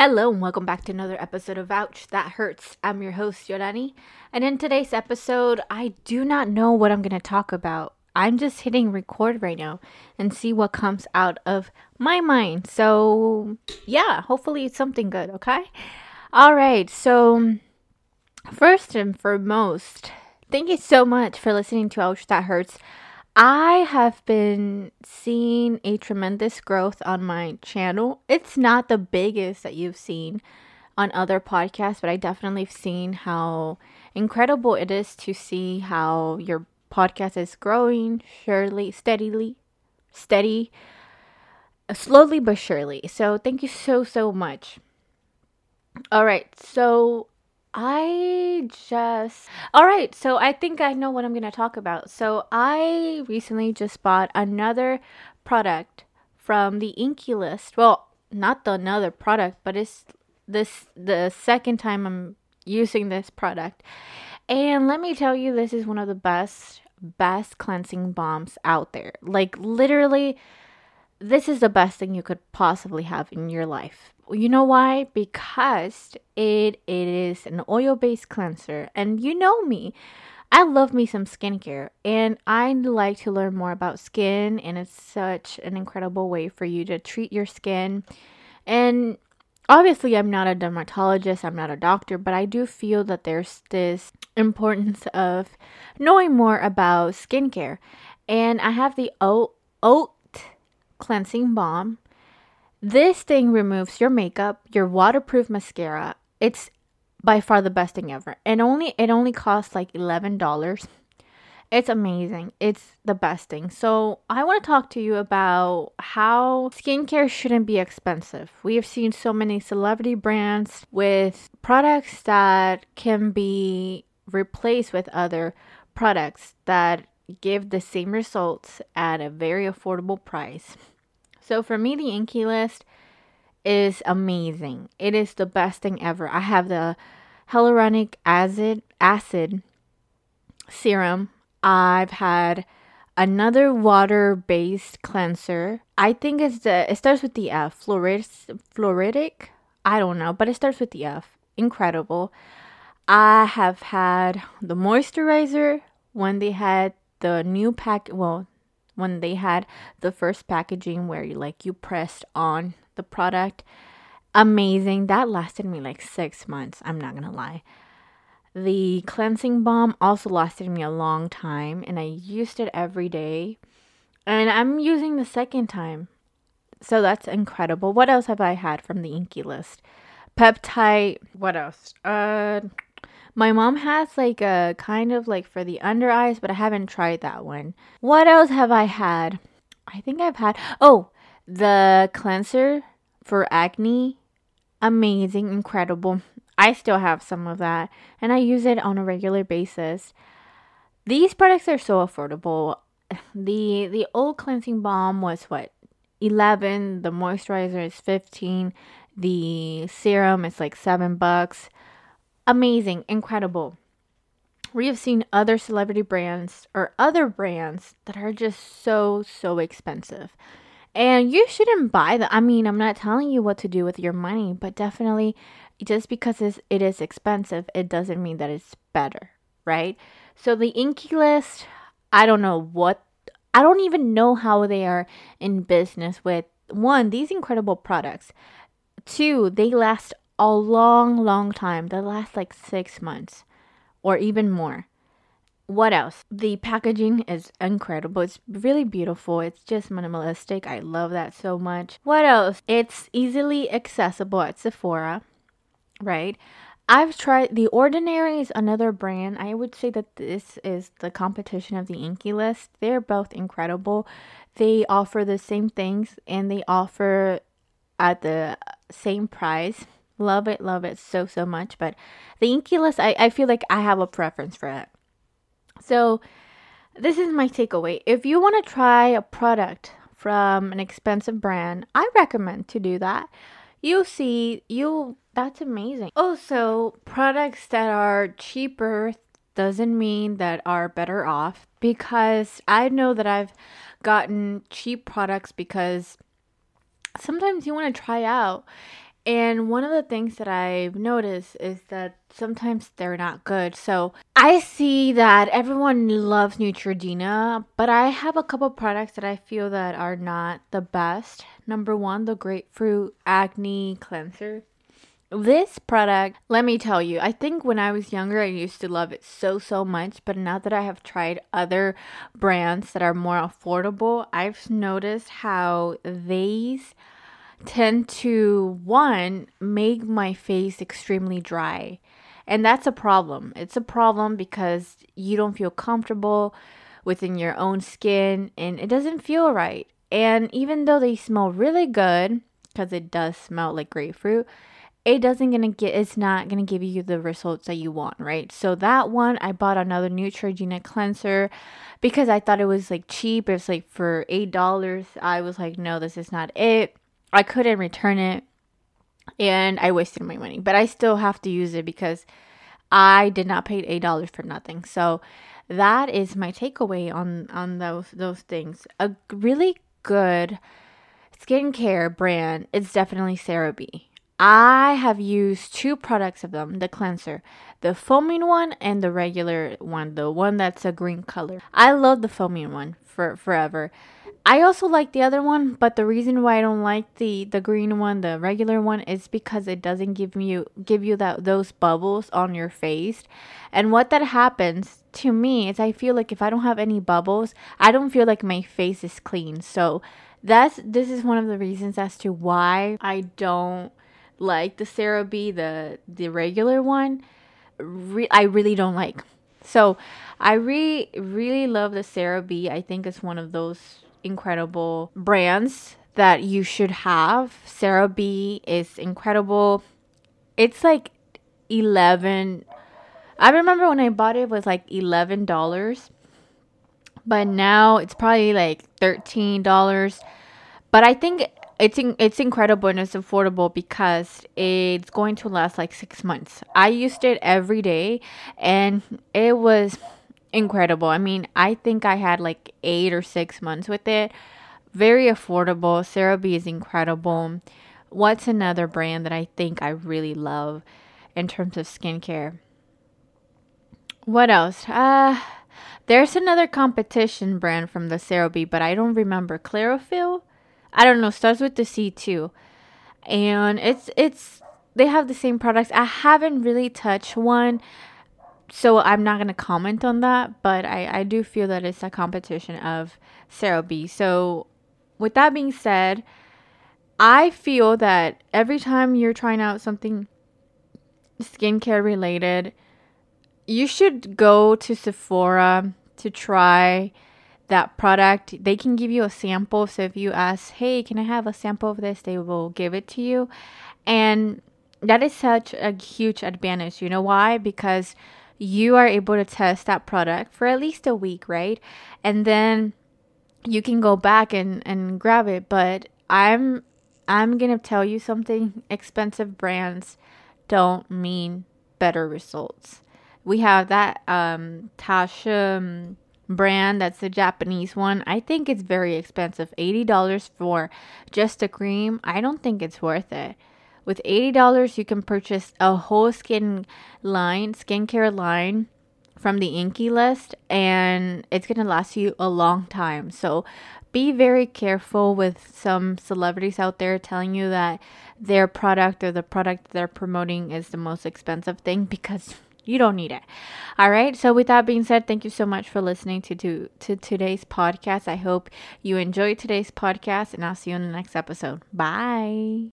Hello and welcome back to another episode of Ouch That Hurts. I'm your host, Yolany. And in today's episode, I do not know what I'm going to talk about. I'm just hitting record right now and see what comes out of my mind. So, yeah, hopefully it's something good, okay? All right, so first and foremost, thank you so much for listening to Ouch That Hurts. I have been seeing a tremendous growth on my channel. It's not the biggest that you've seen on other podcasts, but I definitely have seen how incredible it is to see how your podcast is growing surely, steadily, steady, uh, slowly but surely. So thank you so, so much. All right. So I just. All right, so I think I know what I'm going to talk about. So I recently just bought another product from the INKEY List. Well, not the another product, but it's this the second time I'm using this product. And let me tell you this is one of the best best cleansing balms out there. Like literally this is the best thing you could possibly have in your life. You know why? Because it, it is an oil based cleanser. And you know me, I love me some skincare and I like to learn more about skin. And it's such an incredible way for you to treat your skin. And obviously, I'm not a dermatologist, I'm not a doctor, but I do feel that there's this importance of knowing more about skincare. And I have the oat, oat cleansing balm this thing removes your makeup, your waterproof mascara. It's by far the best thing ever. And only it only costs like $11. It's amazing. It's the best thing. So, I want to talk to you about how skincare shouldn't be expensive. We have seen so many celebrity brands with products that can be replaced with other products that give the same results at a very affordable price. So for me, the INKEY list is amazing. It is the best thing ever. I have the hyaluronic acid acid serum. I've had another water-based cleanser. I think it's the it starts with the F. Fluorid fluoridic. I don't know, but it starts with the F. Incredible. I have had the moisturizer when they had the new pack. Well, when they had the first packaging where you like you pressed on the product. Amazing. That lasted me like 6 months, I'm not to lie. The cleansing balm also lasted me a long time and I used it every day. And I'm using the second time. So that's incredible. What else have I had from the INKEY list? Peptide. What else? Uh my mom has like a kind of like for the under eyes, but I haven't tried that one. What else have I had? I think I've had oh, the cleanser for acne. Amazing, incredible. I still have some of that and I use it on a regular basis. These products are so affordable. The the old cleansing balm was what 11, the moisturizer is 15, the serum is like 7 bucks amazing, incredible. We have seen other celebrity brands or other brands that are just so, so expensive. And you shouldn't buy them. I mean, I'm not telling you what to do with your money, but definitely just because it is expensive, it doesn't mean that it's better, right? So the INKEY list, I don't know what, I don't even know how they are in business with one, these incredible products. Two, they last a long, long time. They last like six months or even more. What else? The packaging is incredible. It's really beautiful. It's just minimalistic. I love that so much. What else? It's easily accessible at Sephora, right? I've tried The Ordinary is another brand. I would say that this is the competition of the INKEY list. They're both incredible. They offer the same things and they offer at the same price Love it, love it so, so much. But the INKEY list, I, I feel like I have a preference for it. So, this is my takeaway. If you want to try a product from an expensive brand, I recommend to do that. You'll see, you that's amazing. Also, products that are cheaper doesn't mean that are better off because I know that I've gotten cheap products because sometimes you want to try out And one of the things that I've noticed is that sometimes they're not good. So I see that everyone loves Neutrogena, but I have a couple products that I feel that are not the best. Number one, the grapefruit acne cleanser. This product, let me tell you, I think when I was younger, I used to love it so, so much. But now that I have tried other brands that are more affordable, I've noticed how these tend to, one, make my face extremely dry. And that's a problem. It's a problem because you don't feel comfortable within your own skin and it doesn't feel right. And even though they smell really good, because it does smell like grapefruit, it doesn't gonna get it's not gonna give you the results that you want right so that one i bought another neutrogena cleanser because i thought it was like cheap it was like for eight dollars i was like no this is not it i couldn't return it and i wasted my money but i still have to use it because i did not pay eight dollars for nothing so that is my takeaway on on those those things a really good skincare brand is definitely CeraVe. I have used two products of them the cleanser, the foaming one, and the regular one, the one that's a green color. I love the foaming one for forever. I also like the other one, but the reason why I don't like the the green one, the regular one, is because it doesn't give you give you that those bubbles on your face. And what that happens to me is I feel like if I don't have any bubbles, I don't feel like my face is clean. So that's this is one of the reasons as to why I don't like the CeraVe, the the regular one, re- I really don't like. So I really really love the CeraVe. I think it's one of those incredible brands that you should have. CeraVe is incredible. It's like 11 I remember when I bought it, it was like $11. But now it's probably like $13. But I think it's in, it's incredible and it's affordable because it's going to last like six months. I used it every day, and it was incredible. I mean, I think I had like eight or six months with it. Very affordable. CeraVe is incredible. What's another brand that I think I really love in terms of skincare? What else? Uh there's another competition brand from the CeraVe, but I don't remember. Chlorophyll? I don't know, starts with the C too. And it's it's they have the same products. I haven't really touched one, so I'm not gonna comment on that, but I, I do feel that it's a competition of CeraVe. So with that being said, I feel that every time you're trying out something skincare related, you should go to Sephora to try that product, they can give you a sample. So if you ask, hey, can I have a sample of this? They will give it to you. And that is such a huge advantage. You know why? Because you are able to test that product for at least a week, right? And then you can go back and, and grab it. But I'm I'm gonna tell you something. Expensive brands don't mean better results. We have that um Tatcha um, brand that's the Japanese one. I think it's very expensive. $80 for just a cream. I don't think it's worth it. With $80 you can purchase a whole skin line, skincare line from the INKEY list and it's going to last you a long time. So be very careful with some celebrities out there telling you that their product or the product they're promoting is the most expensive thing because you don't need it. All right. So with that being said, thank you so much for listening to to, to today's podcast. I hope you enjoyed today's podcast and I'll see you in the next episode. Bye.